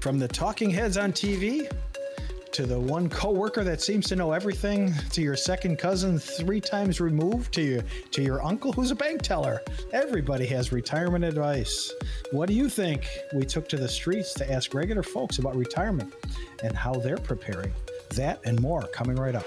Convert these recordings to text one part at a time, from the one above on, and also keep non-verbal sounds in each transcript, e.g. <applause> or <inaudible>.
From the talking heads on TV to the one coworker that seems to know everything, to your second cousin three times removed, to your to your uncle who's a bank teller. Everybody has retirement advice. What do you think? We took to the streets to ask regular folks about retirement and how they're preparing. That and more coming right up.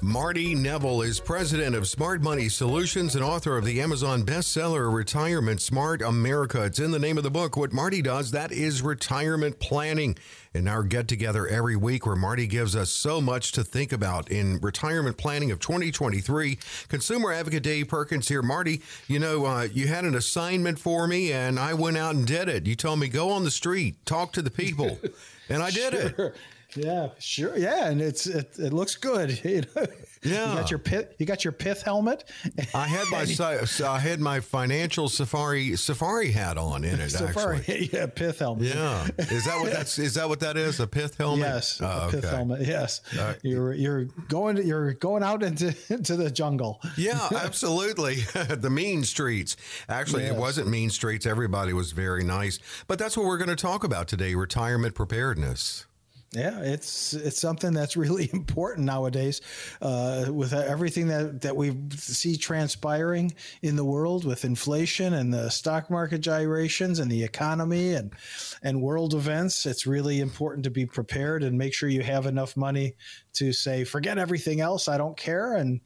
Marty Nevel is president of Smart Money Solutions and author of the Amazon bestseller Retirement Smart America. It's in the name of the book. What Marty does, that is retirement planning. And our get together every week where Marty gives us so much to think about in retirement planning of 2023. Consumer advocate Dave Perkins here. Marty, you know, uh, you had an assignment for me and I went out and did it. You told me go on the street, talk to the people. <laughs> and I did sure. it. Yeah, sure. Yeah, and it's it, it looks good. <laughs> You know? Yeah, you got your pith. You got your pith helmet. I had my <laughs> I had my financial safari safari hat on in it. Safari, actually. <laughs> yeah, pith helmet. Yeah, is that what that's is that what that is? A pith helmet? Yes, oh, pith okay. helmet. Yes, uh, you're you're going you're going out into into the jungle. Yeah, absolutely. the mean streets. Actually, yes. it wasn't mean streets. Everybody was very nice. But that's what we're going to talk about today: retirement preparedness. Yeah, it's it's something that's really <laughs> important nowadays, uh, with everything that that we see transpiring in the world with inflation and the stock market gyrations and the economy and and world events. It's really important to be prepared and make sure you have enough money to say, forget everything else, I don't care, and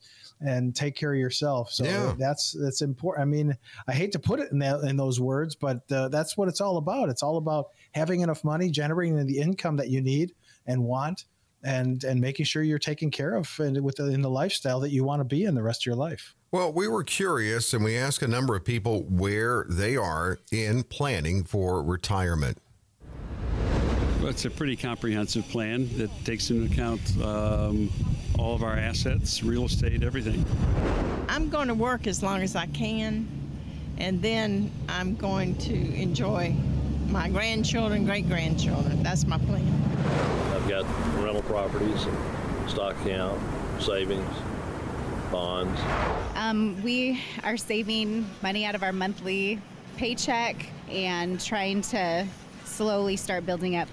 and take care of yourself. So yeah. that's that's important. I mean, I hate to put it in that in those words, but uh, that's what it's all about. It's all about having enough money, generating the income that you need and want, and and making sure you're taken care of and with the, in the lifestyle that you want to be in the rest of your life. Well, we were curious, and we asked a number of people where they are in planning for retirement. Well, it's a pretty comprehensive plan that takes into account um, all of our assets, real estate, everything. I'm going to work as long as I can, and then I'm going to enjoy my grandchildren, great grandchildren. That's my plan. I've got rental properties, stock account, savings, bonds. Um, we are saving money out of our monthly paycheck and trying to slowly start building up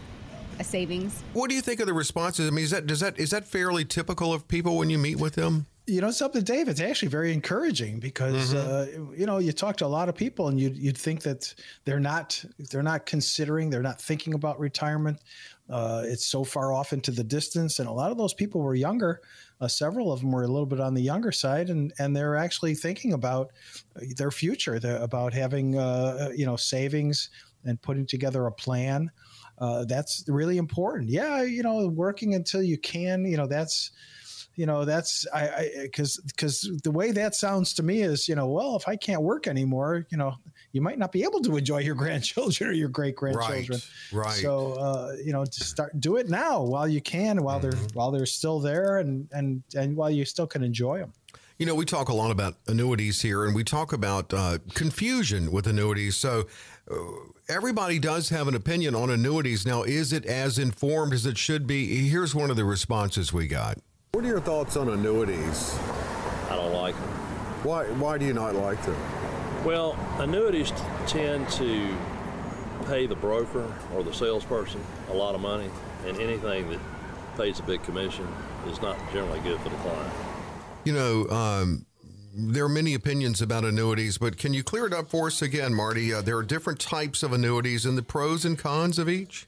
a savings. What do you think of the responses? I mean, is that does that is that fairly typical of people when you meet with them? you know something, Dave. It's actually very encouraging because mm-hmm. uh, you know you talk to a lot of people and you'd you'd think that they're not they're not considering they're not thinking about retirement. Uh, it's so far off into the distance, and a lot of those people were younger. Uh, several of them were a little bit on the younger side, and and they're actually thinking about their future, about having uh, you know savings and putting together a plan. Uh, that's really important. Yeah, you know, working until you can. You know, that's you know that's i because because the way that sounds to me is you know well if i can't work anymore you know you might not be able to enjoy your <laughs> grandchildren or your great grandchildren right, right so uh, you know to start do it now while you can while mm-hmm. they're while they're still there and and and while you still can enjoy them you know, we talk a lot about annuities here, and we talk about uh, confusion with annuities. So, everybody does have an opinion on annuities. Now, is it as informed as it should be? Here's one of the responses we got. What are your thoughts on annuities? I don't like them. Why, why do you not like them? Well, annuities tend to pay the broker or the salesperson a lot of money, and anything that pays a big commission is not generally good for the client. You know, um, there are many opinions about annuities, but can you clear it up for us again, Marty? Uh, there are different types of annuities and the pros and cons of each?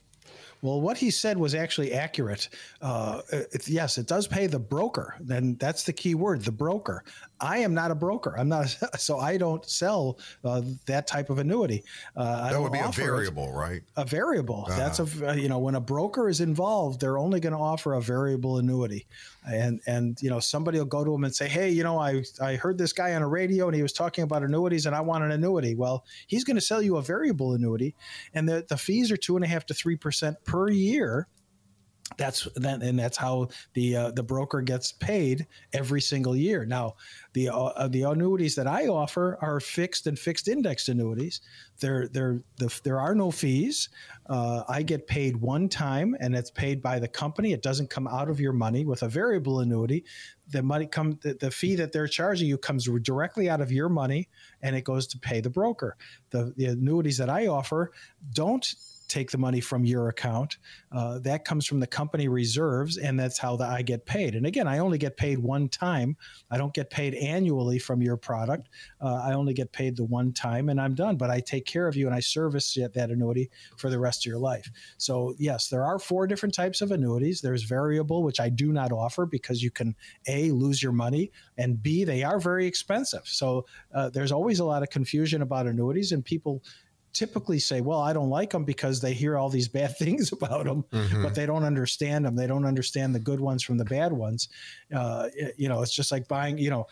Well, what he said was actually accurate. Uh, it, yes, it does pay the broker. Then that's the key word, the broker. I am not a broker. I'm not, <laughs> so I don't sell uh, that type of annuity. Uh, that would be a variable, it. right? A variable. Uh-huh. That's a you know when a broker is involved, they're only going to offer a variable annuity, and and you know somebody will go to them and say, hey, you know, I I heard this guy on a radio and he was talking about annuities and I want an annuity. Well, he's going to sell you a variable annuity, and the the fees are two and a half to three percent per year that's then and that's how the uh, the broker gets paid every single year. Now the uh, the annuities that i offer are fixed and fixed indexed annuities. There there the, there are no fees. Uh, i get paid one time and it's paid by the company. It doesn't come out of your money with a variable annuity. The money come the, the fee that they're charging you comes directly out of your money and it goes to pay the broker. The, the annuities that i offer don't take the money from your account. Uh, that comes from the company reserves, and that's how the, I get paid. And again, I only get paid one time. I don't get paid annually from your product. Uh, I only get paid the one time, and I'm done. But I take care of you and I service that annuity for the rest of your life. So yes, there are four different types of annuities. There's variable, which I do not offer because you can a lose your money, and b they are very expensive. So uh, there's always a lot of confusion about annuities, and people typically say, well, I don't like them because they hear all these bad <laughs> things about them, mm-hmm. but they don't understand them. They don't understand the good ones from the bad ones. Uh, you know, it's just like buying, you know,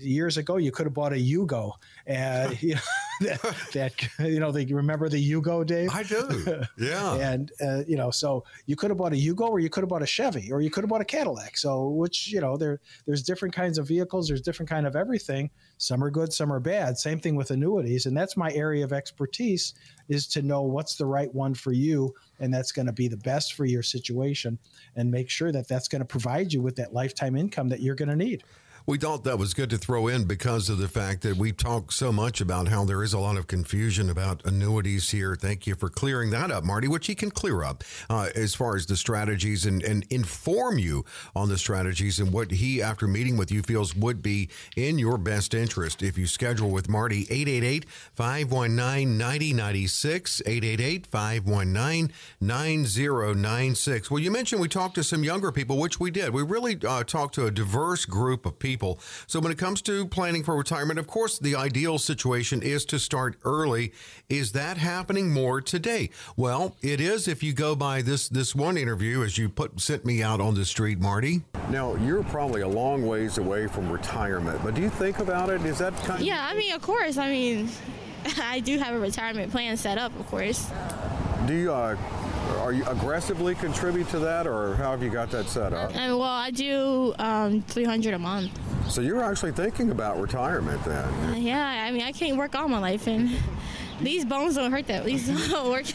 years ago you could have bought a Yugo and <laughs> you know that, that, you know they remember the Yugo Dave? I do. <laughs> Yeah. And uh, you know so you could have bought a Yugo or you could have bought a Chevy or you could have bought a Cadillac. So which you know there there's different kinds of vehicles there's different kind of everything. Some are good some are bad. Same thing with annuities and that's my area of expertise is to know what's the right one for you and that's going to be the best for your situation and make sure that that's going to provide you with that lifetime income that you're going to need we thought that was good to throw in because of the fact that we talk so much about how there is a lot of confusion about annuities here. Thank you for clearing that up, Marty, which he can clear up uh, as far as the strategies and, and inform you on the strategies and what he, after meeting with you, feels would be in your best interest. If you schedule with Marty, 888 519 9096, 888 519 9096. Well, you mentioned we talked to some younger people, which we did. We really uh, talked to a diverse group of people people. So when it comes to planning for retirement, of course, the ideal situation is to start early. Is that happening more today? Well, it is if you go by this this one interview as you put sent me out on the street, Marty. Now, you're probably a long ways away from retirement, but do you think about it? Is that kind Yeah, I mean, of course. I mean, <laughs> I do have a retirement plan set up, of course. Do you uh, are you aggressively contribute to that, or how have you got that set up? And well, I do um, 300 a month. So you're actually thinking about retirement then? Uh, yeah, I mean, I can't work all my life, and <laughs> these bones don't hurt that. These don't <laughs> work.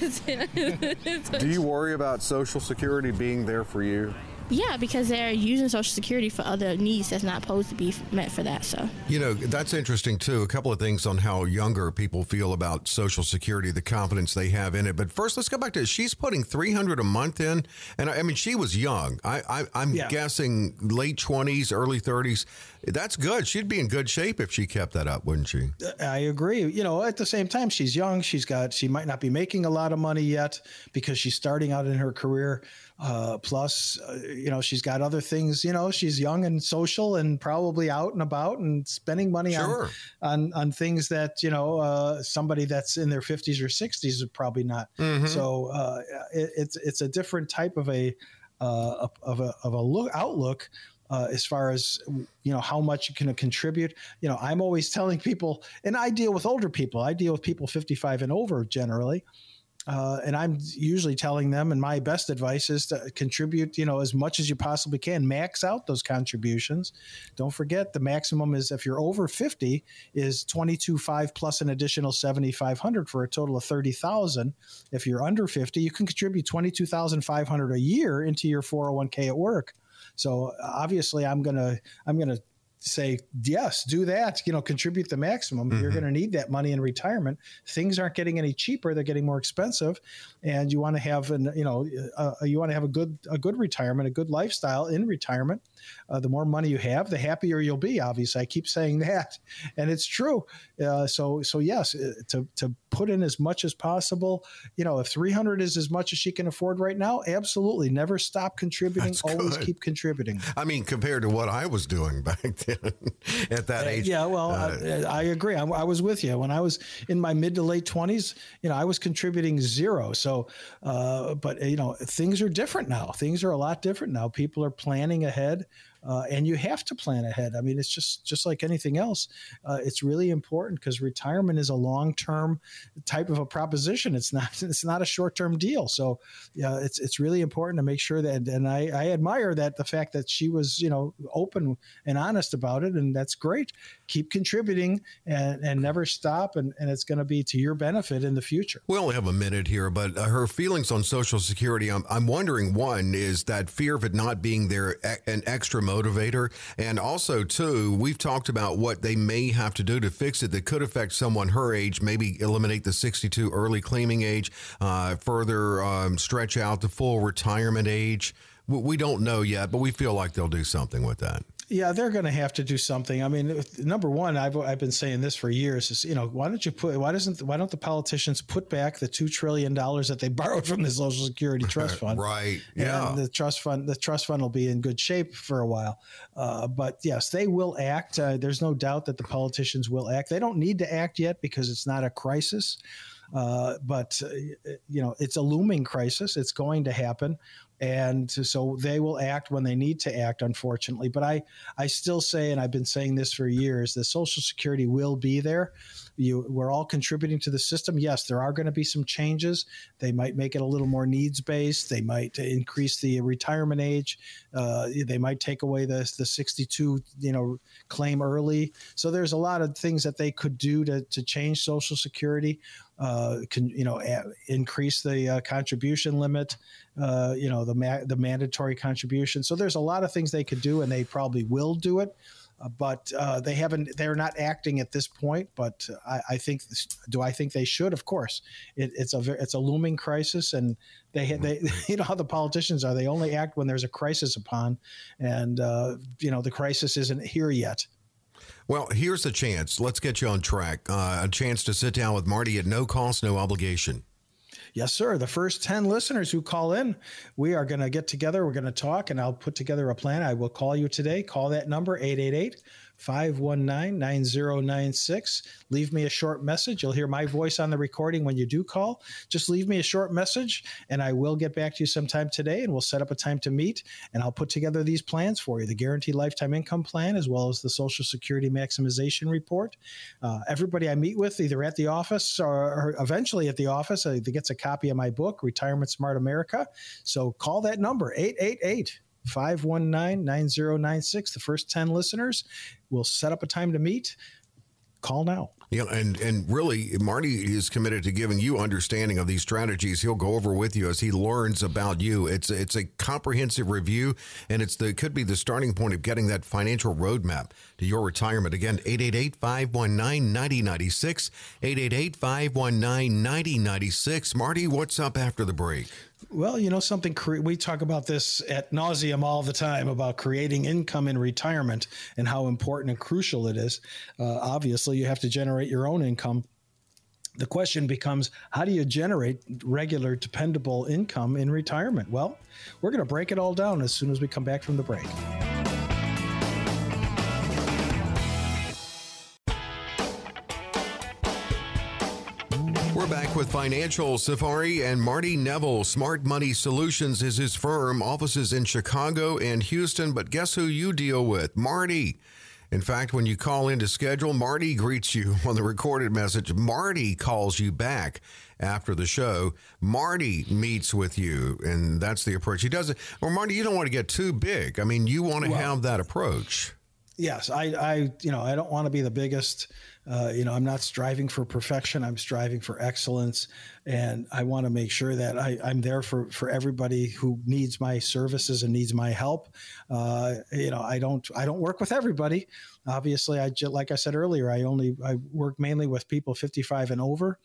do you worry about Social Security being there for you? Yeah, because they're using Social Security for other needs that's not supposed to be meant for that. So you know that's interesting too. A couple of things on how younger people feel about Social Security, the confidence they have in it. But first, let's go back to she's putting three hundred a month in, and I, I, mean she was young. I, I am yeah. guessing late twenties, early thirties. That's good. She'd be in good shape if she kept that up, wouldn't she? Uh, I agree. You know, at the same time, she's young. She's got she might not be making a lot of money yet because she's starting out in her career. Uh, plus, uh, you know, she's got other things. You know, she's young and social and probably out and about and spending money sure. on, on on things that you know uh, somebody that's in their fifties or sixties is probably not. Mm-hmm. So uh, it, it's it's a different type of a uh, of a of a look outlook. Uh, as far as you know how much you can contribute you know i'm always telling people and i deal with older people i deal with people 55 and over generally uh, and I'm usually telling them, and my best advice is to contribute, you know, as much as you possibly can. Max out those contributions. Don't forget the maximum is if you're over 50 is 22.5 plus an additional 7,500 for a total of 30,000. If you're under 50, you can contribute 22,500 a year into your 401k at work. So obviously, I'm gonna I'm gonna say yes do that you know contribute the maximum. Mm-hmm. you're going to need that money in retirement. Things aren't getting any cheaper they're getting more expensive and you want to have an you know uh, you want to have a good a good retirement a good lifestyle in retirement uh, the more money you have the happier you'll be obviously i keep saying <laughs> that and it's true uh, so so yes uh, to to put in as much as possible you know if 300 is as much as she can afford right now absolutely never stop contributing That's always good. keep contributing i mean compared to what i was doing <laughs> back then at that age. Yeah, well, uh, I, I, agree. I, I, was with you when I was in my mid to late twenties. You know, I was contributing zero. So, uh, but you know, things are different now. Things are a lot different now. People are planning ahead. Uh, and you have to plan ahead. I mean, it's just just like anything else. Uh, it's really important because retirement is a long term type of a proposition. It's not <laughs> it's not a short term deal. So yeah, it's it's really important to make sure that. And I, I admire that the fact that she was you know open and honest about it, and that's great. Keep contributing and, and never stop, and, and it's going to be to your benefit in the future. We only have a minute here, but uh, her feelings on Social Security, I'm, I'm wondering one is that fear of it not being there an extra motivator, and also too, we've talked about what they may have to do to fix it that could affect someone her age, maybe eliminate the 62 early claiming age, uh, further um, stretch out the full retirement age. We don't know yet, but we feel like they'll do something with that. Yeah, they're going to have to do something. I mean, number one, I've, I've been saying this for years is, you know, why don't you put, why doesn't, why don't the politicians put back the $2 trillion that they <laughs> borrowed from the Social Security <laughs> Trust Fund? right. Yeah. And the trust fund, the trust fund will be in good shape for a while. Uh, but yes, they will act. Uh, there's no doubt that the politicians will act. They don't need to act yet because it's not a crisis. Uh, but uh, you know it's a looming crisis. It's going to happen and so they will act when they need to act unfortunately. But i i still say and i've been saying this for years the social security will be there you we're all contributing to the system. Yes there are going to be some changes. They might make it a little more needs based they might increase the retirement age. Uh, they might take away the the 62 you know claim early. So there's a lot of things that they could do to, to change social security uh, can you know a- increase the uh, contribution limit uh, you know the ma- the mandatory contribution. So there's a lot of things they could do and they probably will do it but uh, they haven't. They're not acting at this point. But I, I think. Do I think they should? Of course. It, it's a it's a looming crisis, and they they <laughs> you know how the politicians are. They only act when there's a crisis upon, and uh, you know the crisis isn't here yet. Well, here's a chance. Let's get you on track. Uh, a chance to sit down with Marty at no cost, no obligation. Yes, sir. The first 10 listeners who call in, we are going to get together. We're going to talk, and I'll put together a plan. I will call you today. Call that number, 888 519 9096. Leave me a short message. You'll hear my voice on the recording when you do call. Just leave me a short message, and I will get back to you sometime today, and we'll set up a time to meet, and I'll put together these plans for you the Guaranteed Lifetime Income Plan, as well as the Social Security Maximization Report. Uh, everybody I meet with, either at the office or, or eventually at the office, uh, gets a copy of my book, Retirement Smart America. So call that number, 888 519 9096. The first 10 listeners will set up a time to meet. Call now. Yeah, and and really, Marty is committed to giving you understanding of these strategies. He'll go over with you as he learns about you. It's it's a comprehensive review, and it's the could be the starting point of getting that financial roadmap to your retirement. Again, 888-519-9096, 888-519-9096. Marty, what's up after the break? Well, you know something. We talk about this ad nauseam all the time about creating income in retirement and how important and crucial it is. Uh, obviously, you have to generate your own income. The question becomes, how do you generate regular, dependable income in retirement? Well, we're going to break it all down as soon as we come back from the break. With Financial Safari and Marty Nevel. Smart Money Solutions is his firm, offices in Chicago and Houston. But guess who you deal with? Marty. In fact, when you call in to schedule, Marty greets you <laughs> on the recorded message. Marty calls you back after the show. Marty meets with you, and that's the approach he does it. Well, Marty, you don't want to get too big. I mean, you want to well, have that approach. Yes, I, I, you know, I don't want to be the biggest uh, you know, I'm not striving for perfection. I'm striving for excellence, and I want to make sure that I, am there for for everybody who needs my services and needs my help. Uh, you know, I don't I don't work with everybody. Obviously, I like I said earlier, I only I work mainly with people 55 and over.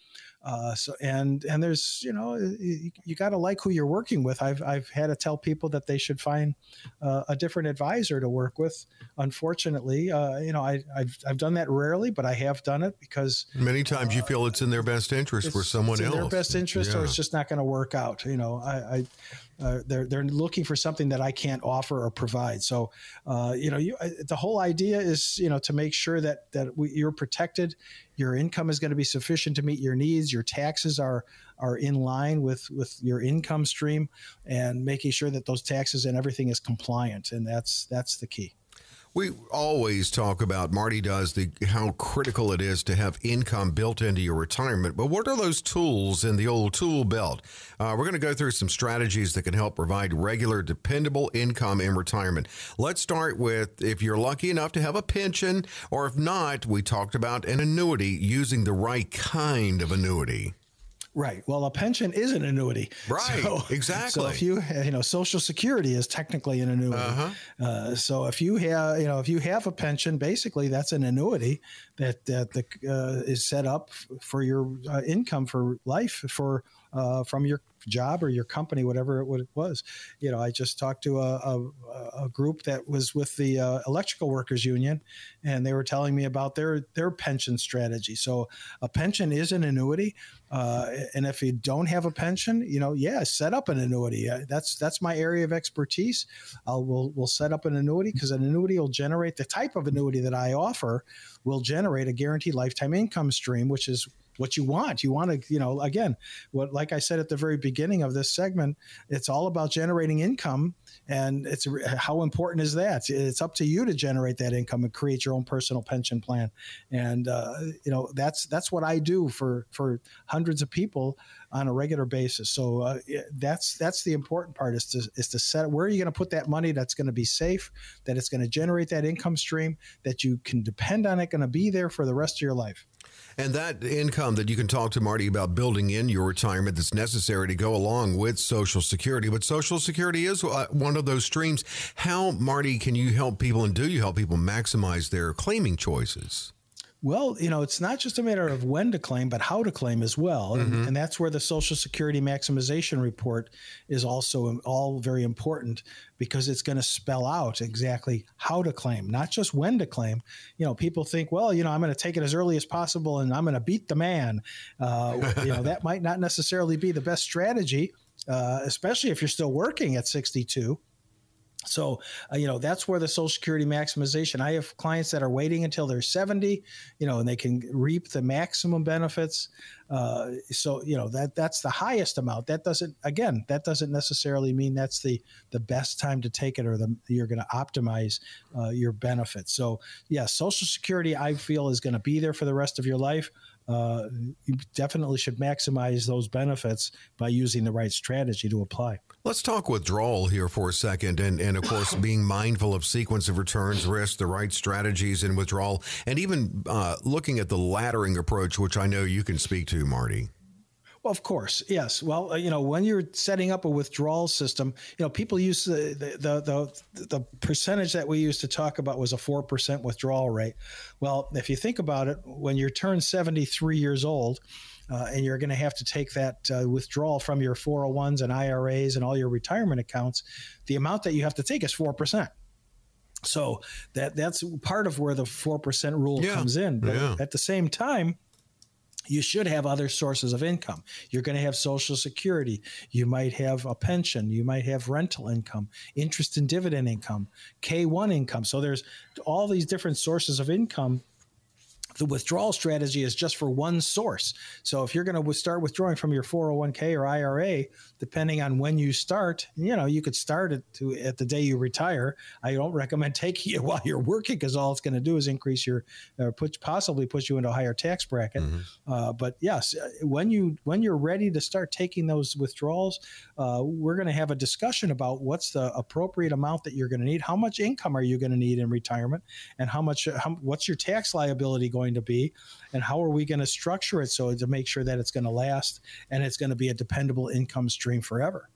Uh, so and and there's you know you, you got to like who you're working with. I've I've had to tell people that they should find uh, a different advisor to work with. Unfortunately, uh, you know I I've, I've done that rarely, but I have done it because many times you feel it's in their best interest for someone else. In their best interest, yeah. or it's just not going to work out. You know I, I uh, they're they're looking for something that I can't offer or provide. So, uh, you know, you, uh, the whole idea is you know to make sure that that we, you're protected. Your income is going to be sufficient to meet your needs. Your taxes are are in line with with your income stream, and making sure that those taxes and everything is compliant. And that's that's the key. We always talk about Marty does the how critical it is to have income built into your retirement. But what are those tools in the old tool belt? Uh, we're going to go through some strategies that can help provide regular, dependable income in retirement. Let's start with if you're lucky enough to have a pension, or if not, we talked about an annuity using the right kind of annuity. Right. Well, a pension is an annuity. Right. So, exactly. So if you you know Social Security is technically an annuity. Uh-huh. Uh, so if you have you know if you have a pension, basically that's an annuity that that the, uh, is set up for your uh, income for life for uh, from your job or your company, whatever it was. You know, I just talked to a, a, a group that was with the uh, electrical workers union, and they were telling me about their their pension strategy. So a pension is an annuity, uh, and if you don't have a pension, you know, yeah, set up an annuity. Uh, that's that's my area of expertise. I'll we'll, we'll set up an annuity because an annuity will generate the type of annuity that I offer will generate a guaranteed lifetime income stream, which is what you want. You want to, you know, again, what like I said at the very beginning of this segment, it's all about generating income, and it's how important is that? It's up to you to generate that income and create your own personal pension plan, and uh, you know that's that's what I do for for hundreds of people on a regular basis. So uh, that's that's the important part is to is to set where are you going to put that money that's going to be safe, that it's going to generate that income stream, that you can depend on it, going to be there for the rest of your life. And that income that you can talk to Marty about building in your retirement that's necessary to go along with Social Security. But Social Security is uh, one of those streams. How, Marty, can you help people and do you help people maximize their claiming choices? Well, you know, it's not just a matter of when to claim, but how to claim as well. And, mm-hmm. and, that's where the Social Security Maximization Report is also all very important because it's going to spell out exactly how to claim, not just when to claim. You know, people think, well, you know, I'm going to take it as early as possible and I'm going to beat the man. Uh, you know, that might not necessarily be the best strategy, uh, especially if you're still working at 62. So, uh, you know, that's where the Social Security maximization. I have clients that are waiting until they're 70, you know, and they can reap the maximum benefits. Uh, so, you know, that that's the highest amount. That doesn't, again, that doesn't necessarily mean that's the the best time to take it or the you're going to optimize uh, your benefits. So, yeah, Social Security, I feel, is going to be there for the rest of your life. Uh, you definitely should maximize those benefits by using the right strategy to apply. Let's talk withdrawal here for a second, and, and of course, <laughs> being mindful of sequence of returns, risk, the right strategies in withdrawal, and even uh, looking at the laddering approach, which I know you can speak to, Marty. Well, of course, yes. Well, uh, you know, when you're setting up a withdrawal system, you know, people use the the the, the percentage that we used to talk about was a four percent withdrawal rate. Well, if you think about it, when you turn 73 years old, uh, and you're going to have to take that uh, withdrawal from your 401s and IRAs and all your retirement accounts, the amount that you have to take is 4%. So that that's part of where the 4% rule yeah. comes in. But yeah. at the same time, you should have other sources of income. You're going to have Social Security. You might have a pension. You might have rental income, interest and dividend income, K1 income. So there's all these different sources of income the withdrawal strategy is just for one source. So if you're going to start withdrawing from your 401k or IRA, depending on when you start, you know, you could start it to at the day you retire. I don't recommend <laughs> taking it while you're working because all it's going to do is increase your, uh, put possibly put you into a higher tax bracket. Mm-hmm. Uh, but yes, uh, when you when you're ready to start taking those withdrawals, uh, we're going to have a discussion about what's the appropriate amount that you're going to need. How much income are you going to need in retirement, and how much how, what's your tax liability going going to be? And how are we going to structure it so to make sure that it's going to last and it's going to be a dependable income stream forever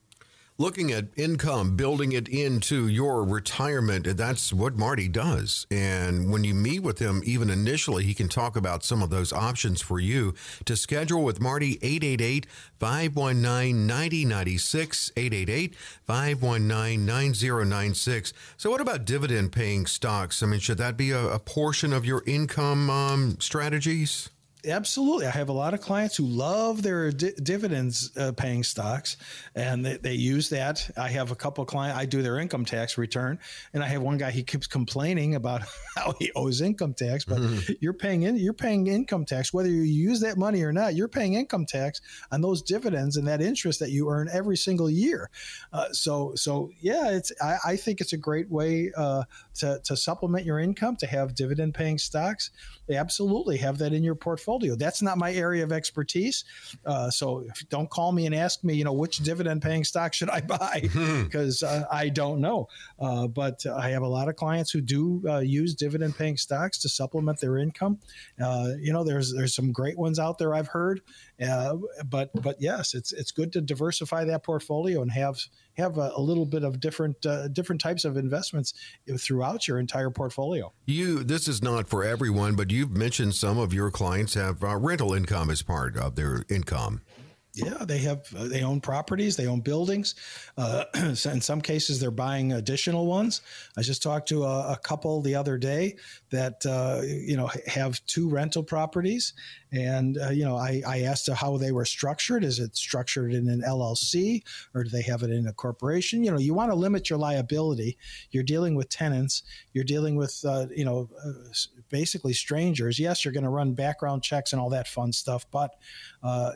looking at income, building it into your retirement. That's what Marty does. And when you meet with him, even initially, he can talk about some of those options for you. To schedule with Marty, 888 519 9096, 888 519 9096. So, what about dividend paying stocks? I mean, should that be a, a portion of your income um, strategies? Absolutely. I have a lot of clients who love their di- dividends uh, paying stocks and they, they use that. I have a couple of clients, I do their income tax return. And I have one guy, he keeps complaining about <laughs> how he owes income tax, but mm-hmm. you're paying in, you're paying income tax, whether you use that money or not, you're paying income tax on those dividends and that interest that you earn every single year. Uh, so, so yeah, it's, I, I, think it's a great way uh, to, to supplement your income, to have dividend paying stocks. They absolutely have that in your portfolio. That's not my area of expertise. Uh, so don't call me and ask me, you know, which dividend paying stock should I <laughs> buy? Because hmm. uh, I don't know. Uh, but I have a lot of clients who do uh, use dividend paying stocks to supplement their income. Uh, you know, there's there's some great ones out there I've heard. Uh, but but yes, it's it's good to diversify that portfolio and have have a, a little bit of different uh, different types of investments throughout your entire portfolio. You this is not for everyone, but you've mentioned some of your clients have uh, rental income as part of their income. Yeah, they have uh, they own properties, they own buildings. Uh, <clears throat> in some cases, they're buying additional ones. I just talked to a, a couple the other day that uh, you know have two rental properties, and uh, you know I, I asked how they were structured. Is it structured in an LLC or do they have it in a corporation? You know, you want to limit your liability. You're dealing with tenants. You're dealing with uh, you know uh, basically strangers. Yes, you're going to run background checks and all that fun stuff, but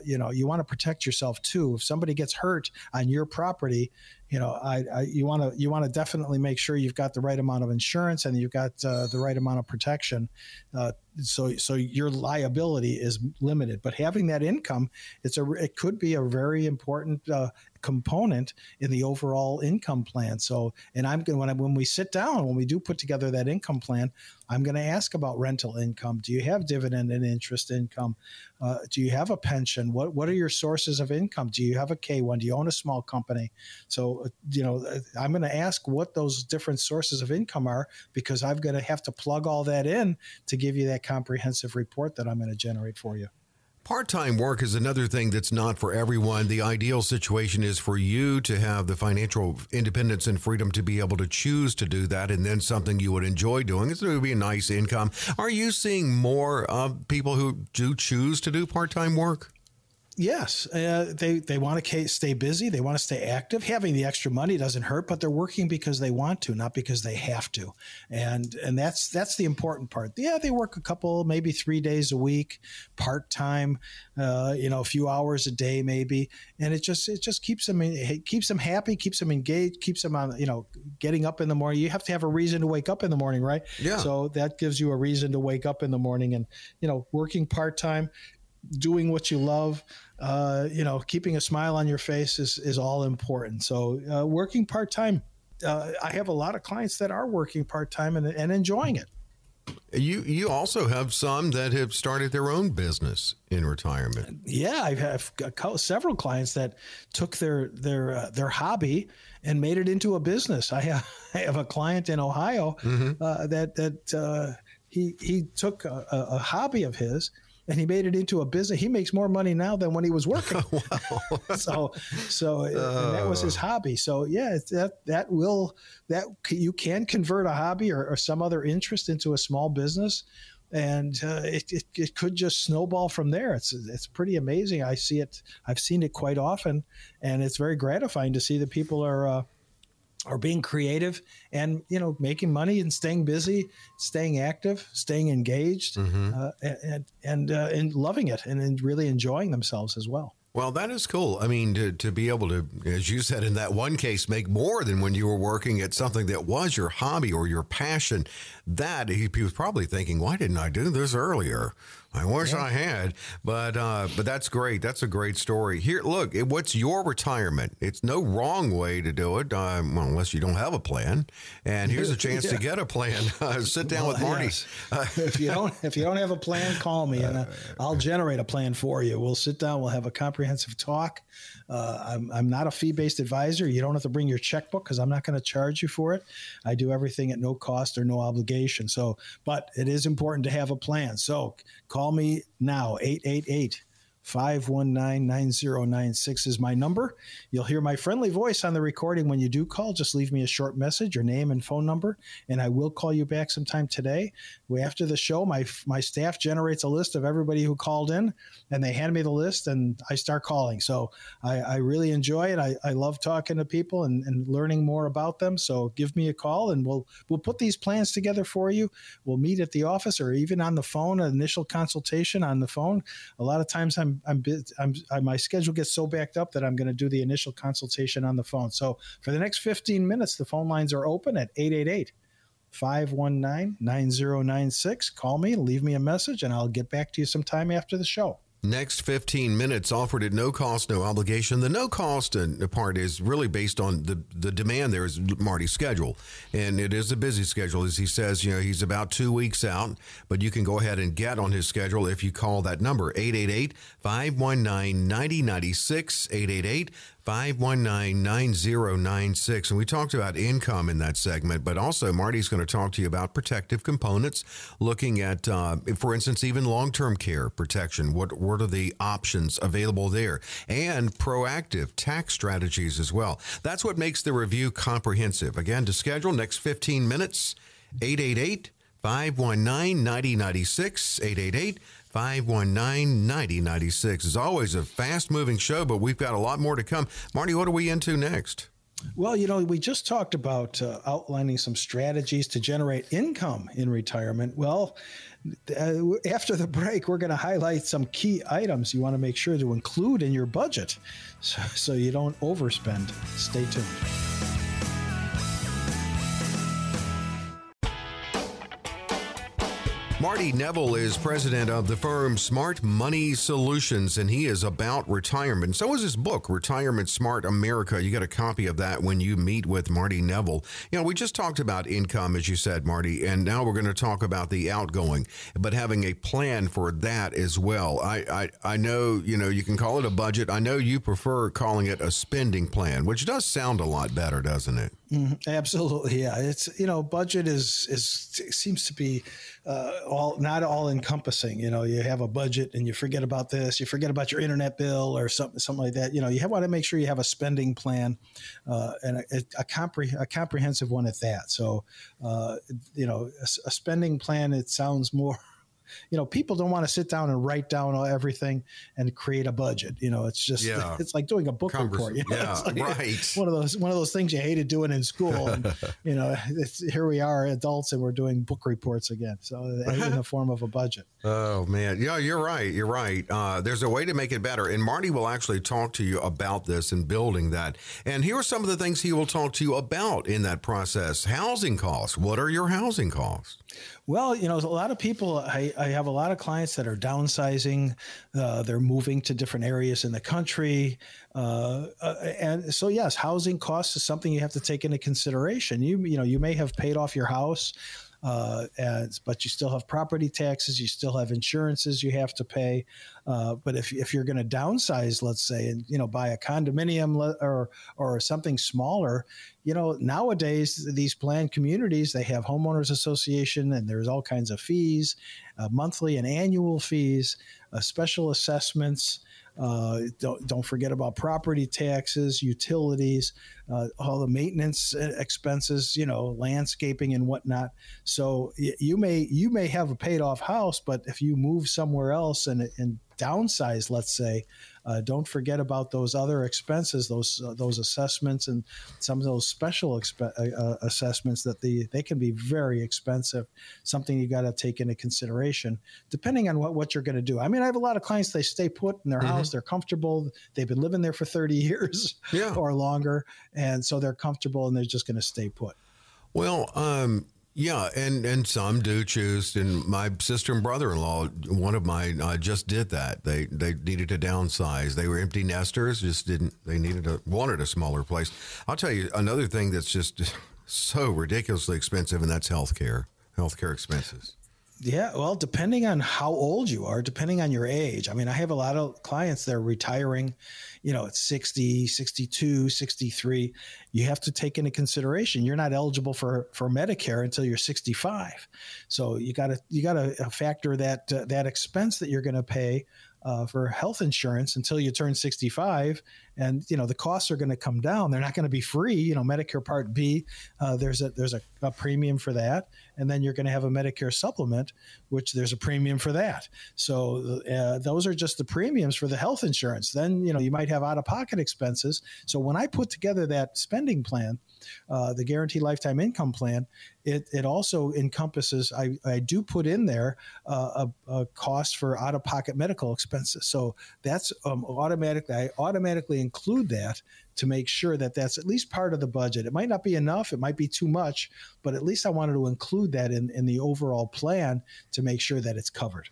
you know you want to protect protect yourself too. If somebody gets hurt on your property, you know, I, I you want to you want to definitely make sure you've got the right amount of insurance and you've got uh, the right amount of protection. Uh, so so your liability is limited, but having that income, it's a it could be a very important uh, component in the overall income plan. So, and I'm going when when we sit down, when we do put together that income plan, I'm going to ask about rental income. Do you have dividend and interest income? Uh, do you have a pension? What what are your sources of income? Do you have a K one? Do you own a small company? So, uh, you know, uh, I'm going to ask what those different sources of income are because I'm going to have to plug all that in to give you that comprehensive report that I'm going to generate for you. Part time work is another thing that's not for everyone. The ideal situation is for you to have the financial independence and freedom to be able to choose to do that and then something you would enjoy doing. It's going to be a nice income. Are you seeing more of people who do choose to do part time work? Yes, uh, they they want to stay busy. They want to stay active. Having the extra money doesn't hurt, but they're working because they want to, not because they have to. And and that's that's the important part. Yeah, they work a couple, maybe three days a week, part time. Uh, you know, a few hours a day, maybe, and it just it just keeps them it keeps them happy, keeps them engaged, keeps them on. You know, getting up in the morning. You have to have a reason to wake up in the morning, right? Yeah. So that gives you a reason to wake up in the morning, and you know, working part time doing what you love, uh, you know, keeping a smile on your face is, is all important. So, uh, working part time, uh, I have a lot of clients that are working part time and, and enjoying it. You you also have some that have started their own business in retirement. Yeah, I have several clients that took their their uh, their hobby and made it into a business. I have <laughs> I have a client in Ohio mm-hmm. uh, that that uh, he he took a, a, hobby of his and he made it into a business. He makes more money now than when he was working. <laughs> <laughs> so, so that was his oh. hobby. So yeah, that that will that you can convert a hobby or, or some other interest into a small business, and uh, it, it, it could just snowball from there. It's it's pretty amazing. I see it. I've seen it quite often, and it's very gratifying to see that people are. Uh, are being creative and you know making money and staying busy staying active staying engaged mm-hmm. uh, and and uh, and loving it and, and really enjoying themselves as well well, that is cool. I mean, to, to be able to, as you said in that one case, make more than when you were working at something that was your hobby or your passion, that he, he was probably thinking, why didn't I do this earlier? I wish yeah. I had, but uh, but that's great. That's a great story. Here, look, it, what's your retirement? It's no wrong way to do it, uh, well, unless you don't have a plan. And here's a <laughs> chance yeah. to get a plan. <laughs> Uh, sit down well, with Marty. Yes. <laughs> if you don't if you don't have a plan, call me and uh, I'll generate a plan for you. We'll sit down. We'll have a comprehensive talk. Uh, I'm, I'm not a fee based advisor. You don't have to bring your checkbook because I'm not going to charge you for it. I do everything at no cost or no obligation. So, but it is important to have a plan. So call me now, 888 519 9096 is my number. You'll hear my friendly voice on the recording when you do call. Just leave me a short message, your name and phone number, and I will call you back sometime today. After the show, my, my staff generates a list of everybody who called in, and they hand me the list, and I start calling. So I, I really enjoy it. I, I love talking to people and, and learning more about them. So give me a call, and we'll, we'll put these plans together for you. We'll meet at the office or even on the phone, an initial consultation on the phone. A lot of times I'm I'm, I'm, I'm my schedule gets so backed up that I'm going to do the initial consultation on the phone. So for the next 15 minutes, the phone lines are open at 888 519 9096. Call me, leave me a message, and I'll get back to you sometime after the show. Next 15 minutes offered at no cost, no obligation. The no cost uh, part is really based on the, the demand there is Marty's schedule. And it is a busy schedule. As he says, you know, he's about two weeks out, but you can go ahead and get on his schedule if you call that number, 888 519 9096, 888 519 9096. And we talked about income in that segment, but also Marty's going to talk to you about protective components, looking at, uh, for instance, even long term care protection. What, what are the options available there? And proactive tax strategies as well. That's what makes the review comprehensive. Again, to schedule next 15 minutes, 888 519 9096, 888 519 9096. It's always a fast moving show, but we've got a lot more to come. Marty, what are we into next? Well, you know, we just talked about uh, outlining some strategies to generate income in retirement. Well, uh, after the break, we're going to highlight some key items you want to make sure to include in your budget so, so you don't overspend. Stay tuned. Marty Nevel is president of the firm Smart Money Solutions, and he is about retirement. So is his book, Retirement Smart America. You get a copy of that when you meet with Marty Nevel. You know, we just talked about income, as you said, Marty, and now we're going to talk about the outgoing, but having a plan for that as well. I, I, I know, you know, you can call it a budget. I know you prefer calling it a spending plan, which does sound a lot better, doesn't it? Mm, absolutely, yeah. It's you know, budget is is seems to be uh, all not all encompassing. You know, you have a budget and you forget about this, you forget about your internet bill or something something like that. You know, you want to make sure you have a spending plan uh, and a, a, compre- a, comprehensive one at that. So, uh, you know, a, a spending plan it sounds more you know, people don't want to sit down and write down everything and create a budget. You know, it's just yeah. <laughs> it's like doing a book report. You know? Yeah, like right. One of those one of those things you hated doing in school. And, <laughs> you know, here we are, adults, and we're doing book reports again. So in the <laughs> form of a budget. Oh man, yeah, you're right. You're right. Uh, there's a way to make it better, and Marty will actually talk to you about this and building that. And here are some of the things he will talk to you about in that process: housing costs. What are your housing costs? Well, you know, a lot of people, I, I have a lot of clients that are downsizing. Uh, they're moving to different areas in the country. Uh, uh, and so, yes, housing costs is something you have to take into consideration. You, you know, you may have paid off your house uh, but you still have property taxes, you still have insurances you have to pay. Uh, but if, if you're going to downsize, let's say, and you know, buy a condominium or or something smaller, you know, nowadays these planned communities they have homeowners association and there's all kinds of fees, uh, monthly and annual fees, uh, special assessments. Uh, don't, don't forget about property taxes, utilities, uh, all the maintenance uh, expenses, you know, landscaping and whatnot. So you may you may have a paid off house, but if you move somewhere else and and downsize, let's say, uh, don't forget about those other expenses, those uh, those assessments, and some of those special expe- uh, uh assessments that the they can be very expensive. Something you got to take into consideration, depending on what, what you're going to do. I mean, I have a lot of clients they stay put in their mm-hmm. house, they're comfortable, they've been living there for 30 <laughs> years yeah. or longer, and so they're comfortable and they're just going to stay put. Well, um, yeah, and and some do choose. And my sister and brother in law, one of mine, uh, just did that. They they needed to downsize. They were empty nesters. Just didn't. They needed a wanted a smaller place. I'll tell you another thing that's just <laughs> so ridiculously expensive, and that's healthcare. Healthcare expenses. Yeah, well, depending on how old you are, depending on your age. I mean, I have a lot of clients that are retiring, you know, at 60, 62, 63. You have to take into consideration you're not eligible for for Medicare until you're 65. So you got to you got to factor that uh, that expense that you're going to pay uh, for health insurance until you turn 65 and you know the costs are going to come down. They're not going to be free you know medicare part b uh, there's a there's a, a, premium for that and then you're going to have a medicare supplement which there's a premium for that. So uh, those are just the premiums for the health insurance. Then you know you might have out of pocket expenses. So when i put together that spending plan uh, the guaranteed lifetime income plan, it, it also encompasses, I, I do put in there uh, a, a, cost for out of pocket medical expenses. So that's um, automatically, I automatically include that to make sure that that's at least part of the budget. It might not be enough, it might be too much, but at least I wanted to include that in, in the overall plan to make sure that it's covered.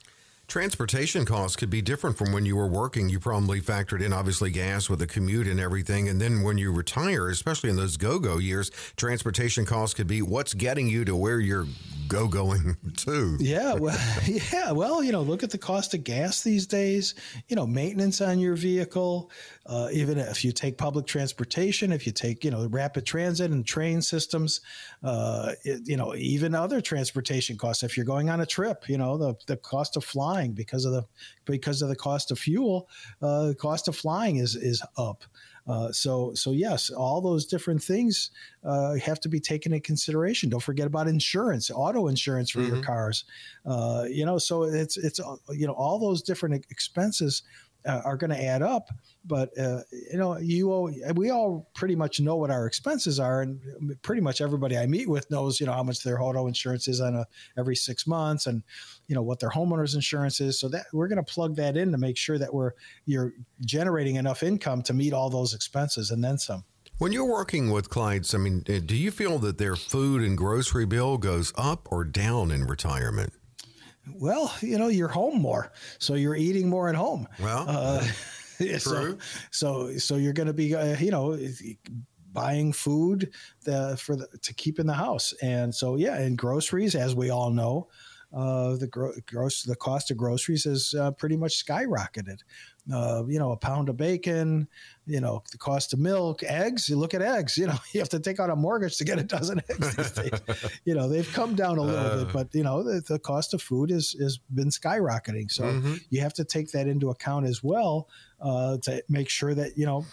Transportation costs could be different from when you were working. You probably factored in obviously gas with the commute and everything. And then when you retire, especially in those go go years, transportation costs could be what's getting you to where you're go going <laughs> to. Yeah. Well, <laughs> yeah. Well, you know, look at the cost of gas these days, you know, maintenance on your vehicle, uh, even if you take public transportation, if you take, you know, rapid transit and train systems, uh, it, you know, even other transportation costs. If you're going on a trip, you know, the, the cost of flying because of the because of the cost of fuel, uh, the cost of flying is is up. Uh, so, so yes, all those different things uh, have to be taken into consideration. Don't forget about insurance, auto insurance for mm-hmm. your cars. Uh, you know, so it's it's you know all those different expenses uh, are going to add up. But uh, you know, you all, we all pretty much know what our expenses are, and pretty much everybody I meet with knows you know how much their auto insurance is on a every six months, and you know what their homeowners insurance is. So that we're going to plug that in to make sure that we're you're generating enough income to meet all those expenses and then some. When you're working with clients, I mean, do you feel that their food and grocery bill goes up or down in retirement? Well, you know, you're home more, so you're eating more at home. Well, uh, <laughs> true. So, so, so you're going to be, uh, you know, buying food the, for the, to keep in the house, and so yeah, and groceries, as we all know, uh, the gro- gross the cost of groceries has uh, pretty much skyrocketed uh, you know, a pound of bacon, you know, the cost of milk, eggs. You look at eggs, you know, <laughs> you have to take out a mortgage to get a dozen <laughs> eggs these days. <laughs> you know, they've come down a little uh, bit, but you know, the, the, cost of food has has been skyrocketing. So mm-hmm. you have to take that into account as well uh, to make sure that you know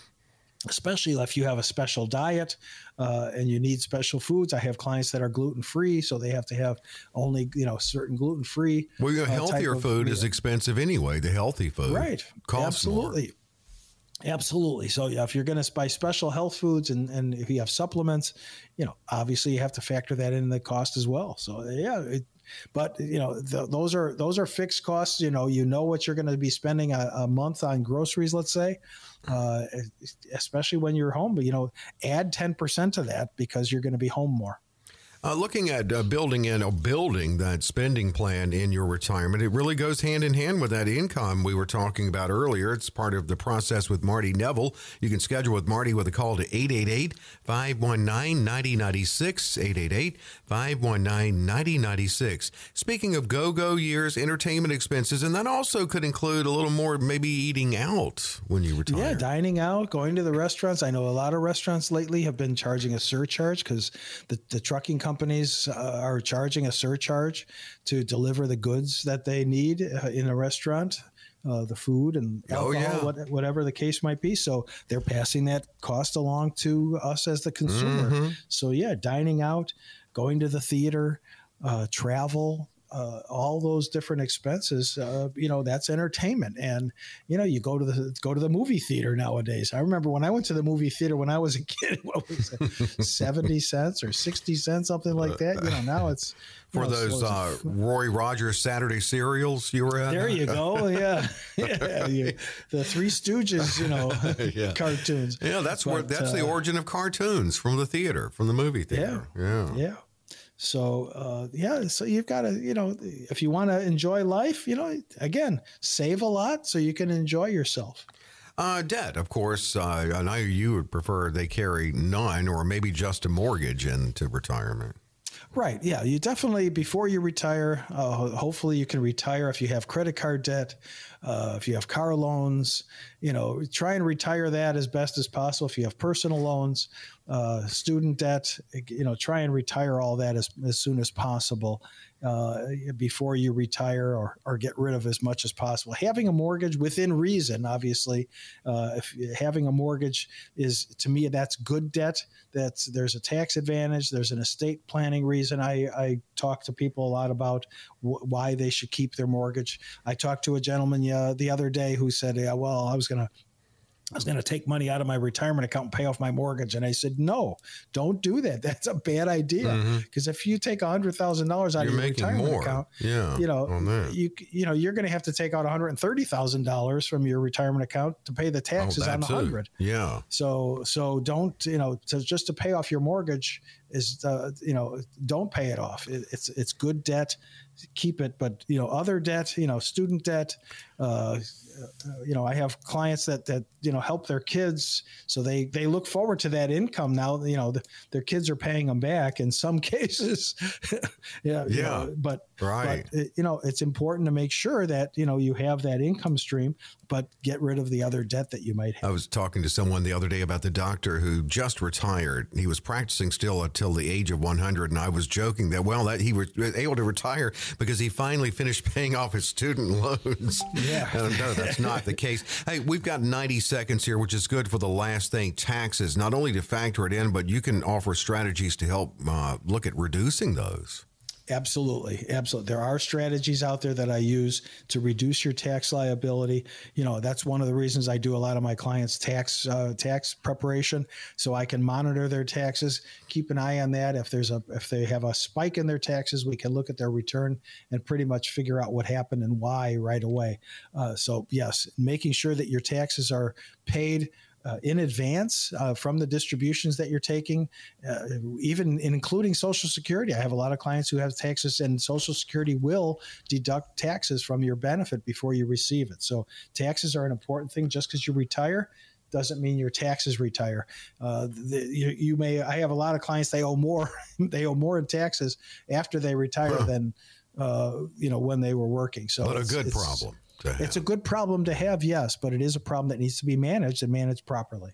especially if you have a special diet uh, and you need special foods. I have clients that are gluten free, so they have to have only you know certain gluten free. Well, your uh, healthier food is expensive anyway. The healthy food, right? Absolutely. More. Absolutely. So yeah, if you're going to buy special health foods and, and if you have supplements, you know, obviously you have to factor that in the cost as well. So yeah, it, but you know, the, those are those are fixed costs. You know, you know what you're going to be spending a, a month on groceries, let's say, uh, especially when you're home. But you know, add ten percent to that because you're going to be home more. Uh, looking at uh, building in a building that spending plan in your retirement, it really goes hand in hand with that income we were talking about earlier. It's part of the process with Marty Nevel. You can schedule with Marty with a call to 888 519 9096. 888 519 9096. Speaking of go go years, entertainment expenses, and that also could include a little more maybe eating out when you retire. Yeah, dining out, going to the restaurants. I know a lot of restaurants lately have been charging a surcharge because the, the trucking company companies uh, are charging a surcharge to deliver the goods that they need uh, in a restaurant. Uh, the food and oh, alcohol, oh, yeah. what, whatever the case might be. So they're passing that cost along to us as the consumer. Mm-hmm. So yeah, dining out, going to the theater, uh, travel, uh, all those different expenses, uh, you know, that's entertainment. And you know, you go to the go to the movie theater nowadays. I remember when I went to the movie theater when I was a <laughs> kid. What was it, seventy <laughs> cents or sixty cents, something like that? You know, now <laughs> it's for know, those so uh, Roy Rogers Saturday serials you were at. There you go. Yeah, yeah. You, the Three Stooges, you know, yeah. cartoons. Yeah, that's but, where that's the uh, origin of cartoons from the theater, from the movie theater. Yeah, yeah. yeah. So uh, yeah, so you've got to you know if you want to enjoy life, you know, again, save a lot so you can enjoy yourself. Uh, debt, of course. Uh, I know you would prefer they carry none or maybe just a mortgage into retirement. Right. Yeah. You definitely, before you retire, uh, hopefully you can retire if you have credit card debt, uh, if you have car loans, you know, try and retire that as best as possible. If you have personal loans, uh, student debt. You know, try and retire all that as, as soon as possible uh, before you retire or, or get rid of as much as possible. Having a mortgage within reason, obviously, uh, if having a mortgage is to me that's good debt. That's there's a tax advantage. There's an estate planning reason. I, I talk to people a lot about why they should keep their mortgage. I talked to a gentleman uh, the other day who said, "Yeah, well, I was going to I was going to take money out of my retirement account and pay off my mortgage. And I said, no, don't do that. <laughs> That's a bad idea. Because mm-hmm. if you take $100,000 out you're of your retirement more. account, yeah, you know, you, you know, you're going to have to take out $130,000 from your retirement account to pay the oh, taxes oh, on the 100. Yeah. So, so don't, you know, to, just to pay off your mortgage is, uh, you know, don't pay it off. It, it's, it's good debt keep it. But you know, other debt, you know, student debt. Uh, you know, I have clients that that you know help their kids, so they they look forward to that income now. You know, the, their kids are paying them back in some <laughs> cases. <laughs> yeah, yeah. know, but right, but, you know, it's important to make sure that you know you have that income stream, but get rid of the other debt that you might have. I was talking to someone the other day about the doctor who just retired. He was practicing still until the age of 100, and I was joking that well that he was able to retire because he finally finished <laughs> paying off his student loans. Yeah. no, that's not the case. Hey, we've got 90 seconds here, which is good for the last thing taxes, not only to factor it in, but you can offer strategies to help uh, look at reducing those. Absolutely, absolutely. There are strategies out there that I use to reduce your tax liability. You know, that's one of the reasons I do a lot of my clients' tax uh, tax preparation, so I can monitor their taxes, keep an eye on that. If there's a if they have a spike in their taxes, we can look at their return and pretty much figure out what happened and why right away. Uh, so yes, making sure that your taxes are paid uh, in advance uh, from the distributions that you're taking, uh, even including Social Security. I have a lot of clients who have taxes, and Social Security will deduct taxes from your benefit before you receive it. So taxes are an important thing. Just because you retire doesn't mean your taxes retire. Uh, the, you, you, may. I have a lot of clients. They owe more. <laughs> they owe more in taxes after they retire huh. than uh, you know when they were working. So, but a good problem it's a good problem to have, yes, but it is a problem that needs to be managed and managed properly.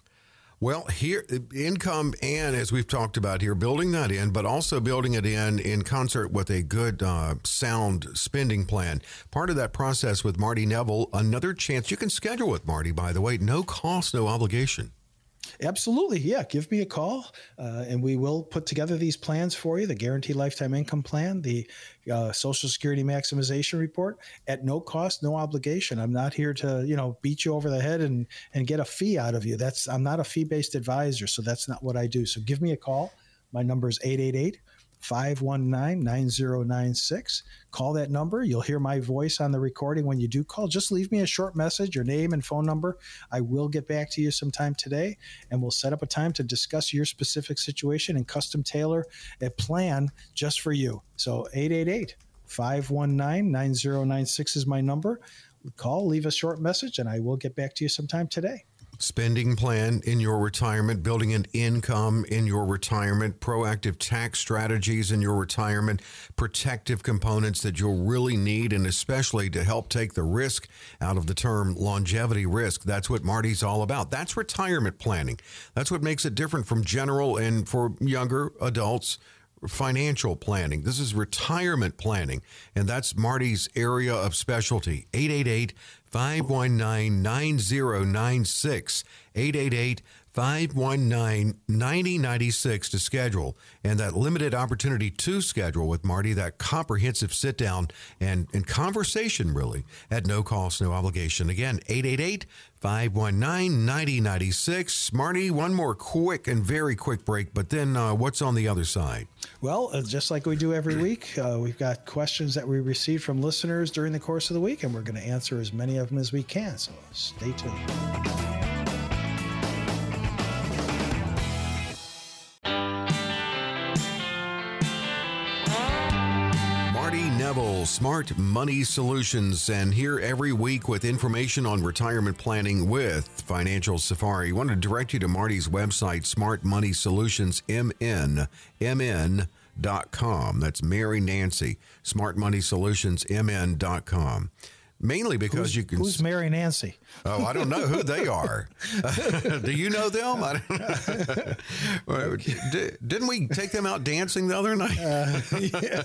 Well, here, income and as we've talked about here, building that in, but also building it in in concert with a good, uh, sound spending plan. Part of that process with Marty Nevel, another chance you can schedule with Marty, by the way, no cost, no obligation. Absolutely. Yeah. Give me a call uh, and we will put together these plans for you the guaranteed lifetime income plan, the uh, Social Security maximization report at no cost, no obligation. I'm not here to, you know, beat you over the head and, and get a fee out of you. That's, I'm not a fee based advisor. So that's not what I do. So give me a call. My number is 888 519 9096. Call that number. You'll hear my voice on the recording when you do call. Just leave me a short message, your name and phone number. I will get back to you sometime today and we'll set up a time to discuss your specific situation and custom tailor a plan just for you. So 888 519 9096 is my number. Call, leave a short message, and I will get back to you sometime today spending plan in your retirement, building an income in your retirement, proactive tax strategies in your retirement, protective components that you'll really need, and especially to help take the risk out of the term longevity risk. That's what Marty's all about. That's retirement planning. That's what makes it different from general and for younger adults financial planning. This is retirement planning, and that's Marty's area of specialty. 888 519 9096. 888 519 9096 to schedule. And that limited opportunity to schedule with Marty, that comprehensive sit down and, and conversation, really, at no cost, no obligation. Again, 888 519 9096. Marty, one more quick and very quick break, but then uh, what's on the other side? Well, uh, just like we do every week, uh, we've got questions that we receive from listeners during the course of the week, and we're going to answer as many of them as we can. So stay tuned. Nevel, Smart Money Solutions, and here every week with information on retirement planning with Financial Safari. I want to direct you to Marty's website, Smart Money Solutions, MN, MN.com. That's Mary Nancy, Smart Money Solutions, MN.com. mainly because who's, you can. Who's Mary Nancy? Oh, I don't know who they <laughs> are. <laughs> Do you know them? I don't <laughs> Didn't we take them out dancing the other night? Uh, yeah.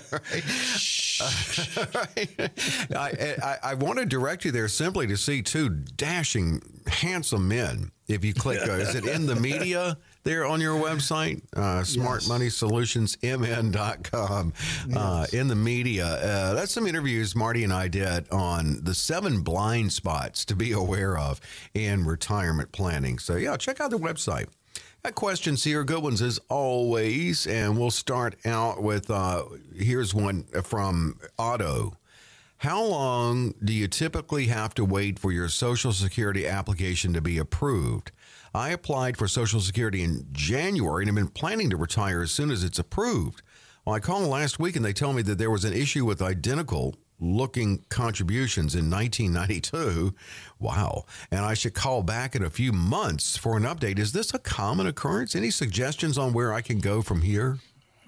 I, I, I, want to direct you there simply to see two dashing, handsome men. If you click, uh, is it in the media? There on your website, uh, smartmoneysolutionsmn.com. Uh, in the media, uh, that's some interviews Marty and I did on the seven blind spots to be aware of in retirement planning. So, yeah, check out the website. Got questions here, good ones as always. And we'll start out with uh, here's one from Otto. How long do you typically have to wait for your Social Security application to be approved? I applied for Social Security in January and have been planning to retire as soon as it's approved. Well, I called last week and they told me that there was an issue with identical looking contributions in 1992. Wow. And I should call back in a few months for an update. Is this a common occurrence? Any suggestions on where I can go from here?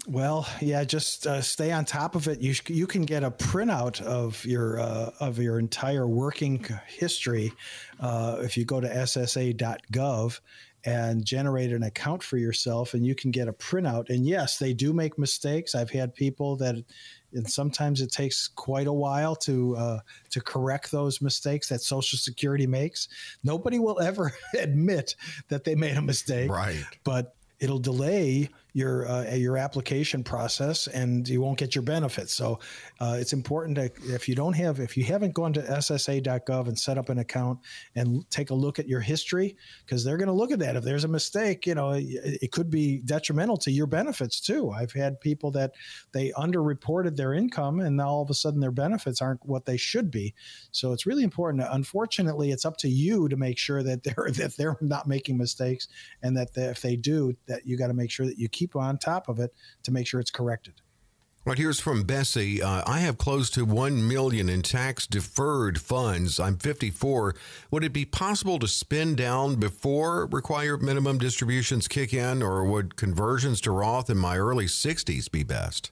Well, yeah, just uh, stay on top of it. You you can get a printout of your uh, of your entire working history uh, if you go to SSA.gov and generate an account for yourself, and you can get a printout. And yes, they do make mistakes. I've had people that, and sometimes it takes quite a while to uh, to correct those mistakes that Social Security makes. Nobody will ever <laughs> admit that they made a mistake, right? But it'll delay your uh, your application process and you won't get your benefits. So uh, it's important to if you don't have if you haven't gone to SSA.gov and set up an account and take a look at your history because they're going to look at that. If there's a mistake, you know it, it, could be detrimental to your benefits too. I've had people that they underreported their income and now all of a sudden their benefits aren't what they should be. So it's really important. Unfortunately, it's up to you to make sure that they're <laughs> that they're not making mistakes and that they, if they do, that you got to make sure that you keep on top of it to make sure it's corrected. Right here's from Bessie. Uh, I have close to one million in tax deferred funds. I'm 54. Would it be possible to spin down before required minimum distributions kick in, or would conversions to Roth in my early 60s be best?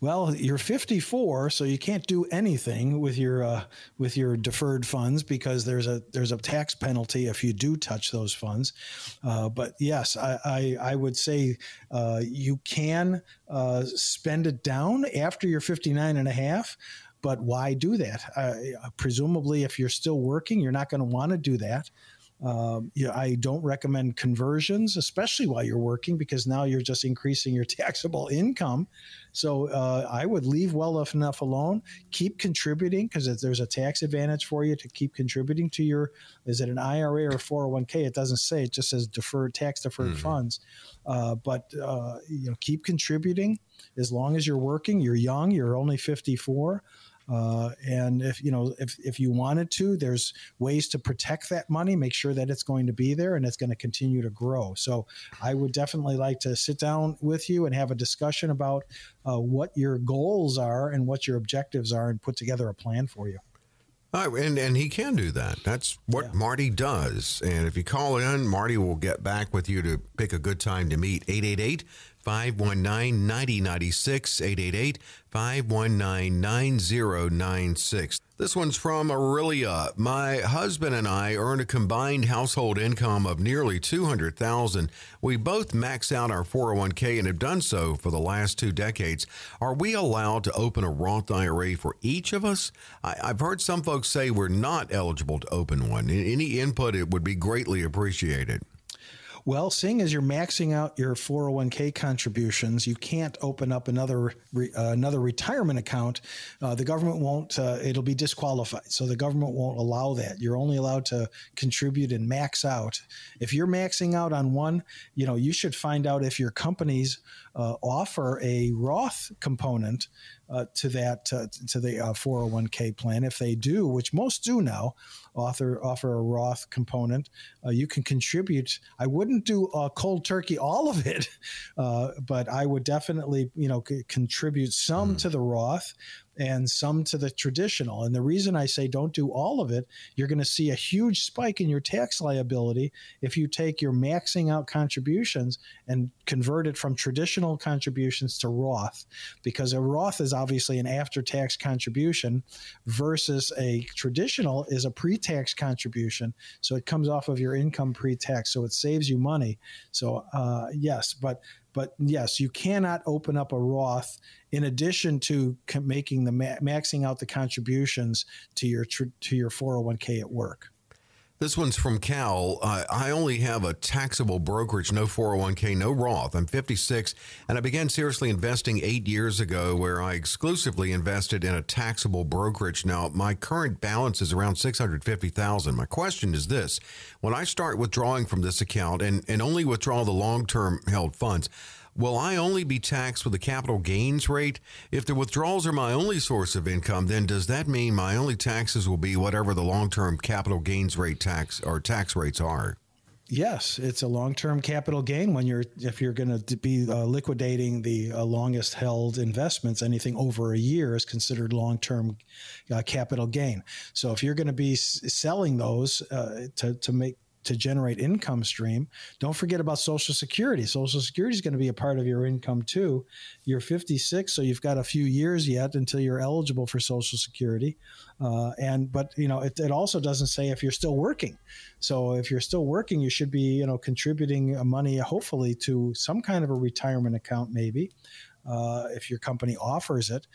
Well, you're 54, so you can't do anything with your uh, with your deferred funds because there's a there's a tax penalty if you do touch those funds. Uh, but yes, I, I, I would say uh, you can uh, spend it down after you're 59 and a half but why do that? Uh, presumably, if you're still working, you're not going to want to do that. Um, you know, I don't recommend conversions, especially while you're working, because now you're just increasing your <laughs> taxable income. So uh, I would leave well enough alone. Keep contributing because there's a tax advantage for you to keep contributing to your. Is it an IRA or 401k? It doesn't say. It just says deferred tax deferred mm-hmm. funds. Uh, but uh, you know, keep contributing as long as you're working. You're young. You're only 54. Uh, and if you know if, if you wanted to, there's ways to protect that money, make sure that it's going to be there and it's going to continue to grow. So I would definitely like to sit down with you and have a discussion about uh, what your goals are and what your objectives are, and put together a plan for you. And and he can do that. That's what yeah. Marty does. And if you call in, Marty will get back with you to pick a good time to meet. 888 519 9096 888 519 9096. This one's from Aurelia. My husband and I earn a combined household income of nearly 200,000. We both max out our 401k and have done so for the last two decades. Are we allowed to open a Roth IRA for each of us? I, have heard some folks say we're not eligible to open one. Any input it would be greatly appreciated. Well, seeing as you're maxing out your 401k contributions, you can't open up another re, uh, another retirement account. Uh, the government won't. Uh, it'll be disqualified. So the government won't allow that. You're only allowed to contribute and max out. If you're maxing out on one, you know you should find out if your companies offer a Roth component uh, to that uh, to the 401k plan. If they do, which most do now, offer offer a Roth component. Uh, you can contribute. I wouldn't do a cold turkey all of it, <laughs> uh, but I would definitely you know c- contribute some mm. to the Roth and some to the traditional. And the reason I say don't do all of it, you're going to see a huge spike in your tax liability if you take your maxing out contributions and convert it from traditional contributions to Roth, because a Roth is obviously an after tax contribution versus a traditional is a pre tax contribution. So it comes off of your income pre tax. So it saves you money. So, uh, yes, but but yes, you cannot open up a Roth in addition to making the maxing out the contributions to your to your 401k at work. This one's from Cal. Uh, I only have a taxable brokerage, no 401k, no Roth. I'm 56, and I began seriously investing eight years ago, where I exclusively invested in a taxable brokerage. Now, my current balance is around 650,000. My question is this: When I start withdrawing from this account and and only withdraw the long-term held funds, Will I only be taxed with the capital gains rate? If the withdrawals are my only source of income, then does that mean my only taxes will be whatever the long term capital gains rate tax or tax rates are? Yes, it's a long-term capital gain when you're if you're going to be uh, liquidating the uh, longest held investments. Anything over a year is considered long-term uh, capital gain. So if you're going to be s- selling those uh, to to make to generate income stream. Don't forget about Social Security. Social Security is going to be a part of your income too. You're 56, so you've got a few years yet until you're eligible for Social Security. Uh, and but you know it, it, also doesn't say if you're still working. So if you're still working, you should be you know contributing money hopefully to some kind of a retirement account maybe. Uh, if your company offers it,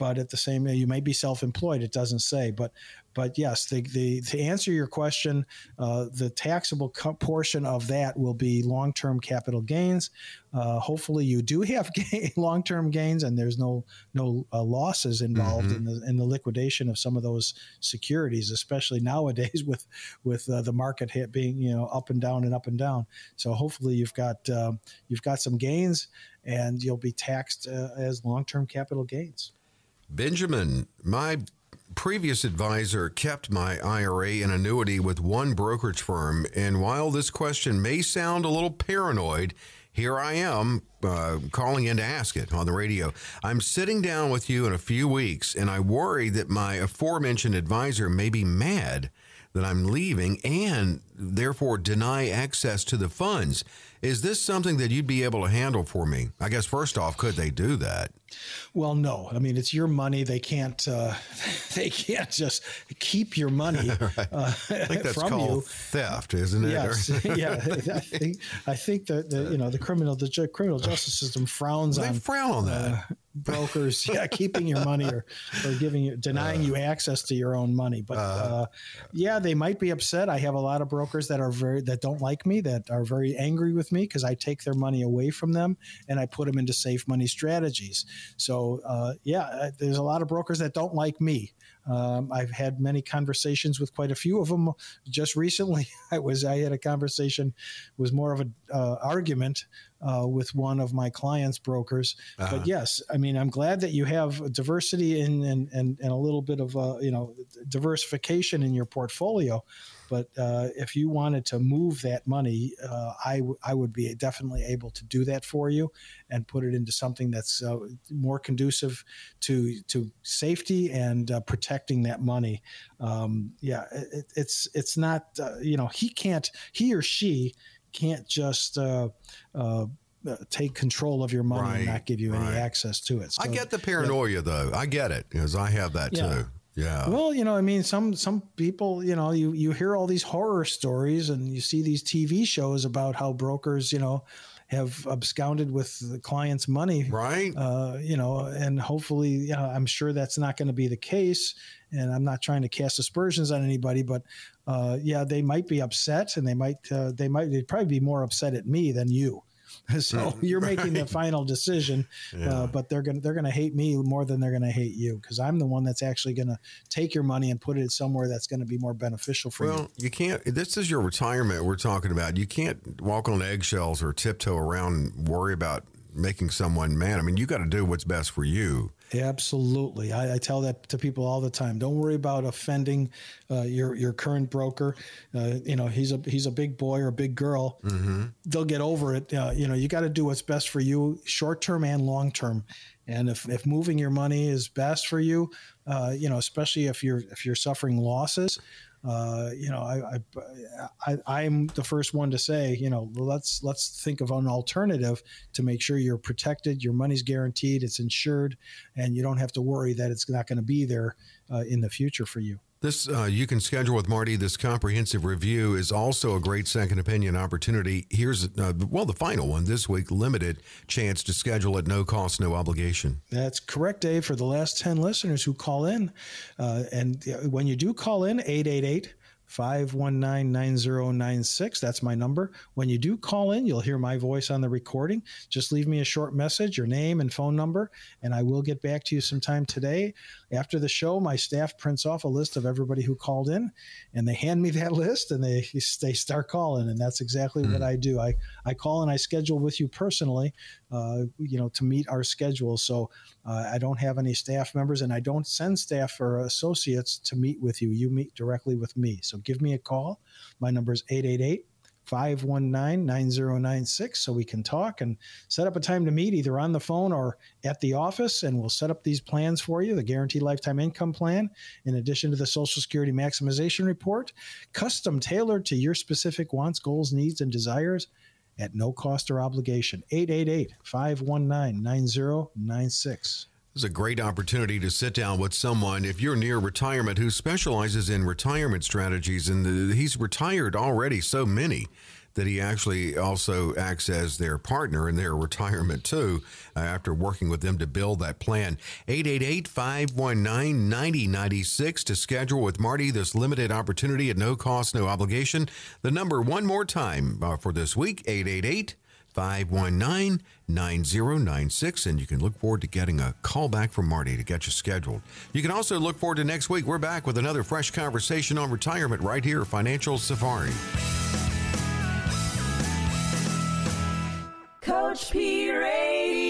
but at the same you may be self-employed it doesn't say but but yes the, the to answer your question uh, the taxable co- portion of that will be long-term capital gains. Uh, hopefully you do have <laughs> long-term gains and there's no no uh, losses involved mm-hmm. in the in the liquidation of some of those securities especially nowadays <laughs> with with uh, the market hit being you know up and down and up and down. So hopefully you've got um, you've got some gains and you'll be taxed uh, as long-term capital gains. Benjamin, my previous advisor kept my IRA and annuity with one brokerage firm. And while this question may sound a little paranoid, here I am uh, calling in to ask it on the radio. I'm sitting down with you in a few weeks, and I worry that my aforementioned advisor may be mad that I'm leaving and therefore deny access to the funds. Is this something that you'd be able to handle for me? I guess first off, could they do that? Well, no. I mean, it's your money. They can't. Uh, <laughs> they can't just keep your money <laughs> right. uh, I think that's from called you. theft, isn't it? Yes. <laughs> yeah. I think. I think that the you know the criminal the criminal justice system frowns they on. frown on that. Uh, brokers, yeah, keeping your money or, or giving you denying you access to your own money. But uh-huh. uh, yeah, they might be upset. I have a lot of brokers that are very that don't like me, that are very angry with me because I take their money away from them and I put them into safe money strategies. So uh, yeah, uh, there's a lot of brokers that don't like me. Um, I've had many conversations with quite a few of them. Just recently, <laughs> I was I had a conversation was more of an uh, argument uh, with one of my clients' brokers. Uh-huh. But yes, I mean, I'm glad that you have diversity and and and, and a little bit of uh, you know diversification in your portfolio. But uh, if you wanted to move that money, uh, I, w- I would be definitely able to do that for you and put it into something that's uh, more conducive to to safety and uh, protecting that money. Um, yeah, it, it's it's not uh, you know he can't he or she can't just uh, uh, uh, take control of your money right, and not give you right. any access to it. So, I get the paranoia yeah. though. I get it because I have that yeah. too. Yeah. Well, you know, I mean, some some people, you know, you you hear all these horror stories and you see these TV shows about how brokers, you know, have absconded with the client's money. Right. Uh, you know, and hopefully, you know, I'm sure that's not going to be the case. And I'm not trying to cast aspersions on anybody, but uh, yeah, they might be upset, and they might uh, they might they'd probably be more upset at me than you. <laughs> so you're right. making the final decision, <laughs> yeah. uh, but they're gonna they're gonna hate me more than they're gonna hate you because I'm the one that's actually gonna take your money and put it somewhere that's gonna be more beneficial for well, you. Well, you can't. This is your retirement we're talking about. You can't walk on eggshells or tiptoe around and worry about making someone mad. I mean, you got to do what's best for you. Absolutely, I, I, tell that to people all the time. Don't worry about offending uh, your your current broker. Uh, you know, he's a he's a big boy or a big girl. Mm-hmm. They'll get over it. Uh, you know, you got to do what's best for you, short term and long term. And if, if moving your money is best for you, uh, you know, especially if you're if you're suffering losses, uh, you know, I, I, I, am the first one to say, you know, let's let's think of an alternative to make sure you're protected, your money's guaranteed, it's insured, and you don't have to worry that it's not going to be there uh, in the future for you. This uh, you can schedule with Marty. This comprehensive review is also a great second opinion opportunity. Here's uh, well the final one this week. Limited chance to schedule at no cost, no obligation. That's correct, Dave. For the last ten listeners who call in, uh, and when you do call in, eight eight eight 519 9096. That's my number. When you do call in, you'll hear my voice on the recording. Just leave me a short message, your name and phone number, and I will get back to you sometime today. After the show, my staff prints off a list of everybody who called in, and they hand me that <laughs> list and they, they start calling. And that's exactly mm. what I do. I, I call and I schedule with you personally, uh, you know, to meet our schedule. So uh, I don't have any staff members and I don't send staff or associates to meet with you. You meet directly with me. So give me a call. My number is 888 519 9096 so we can talk and set up a time to meet either on the phone or at the office. And we'll set up these plans for you the guaranteed lifetime income plan, in addition to the Social Security maximization report, custom tailored to your specific wants, goals, needs, and desires at no cost or obligation. 888 519 9096. This is a great opportunity to sit down with someone, if you're near retirement, who specializes in retirement strategies. And he's retired already so many that he actually also acts as their partner in their retirement too, uh, after working with them to build that plan. 888 519 9096 to schedule with Marty this limited opportunity at no cost, no obligation. The number one more time uh, for this week 888 519 9096. And you can look forward to getting a call back from Marty to get you scheduled. You can also look forward to next week. We're back with another fresh conversation on retirement right here, Financial Safari. Coach P Radio.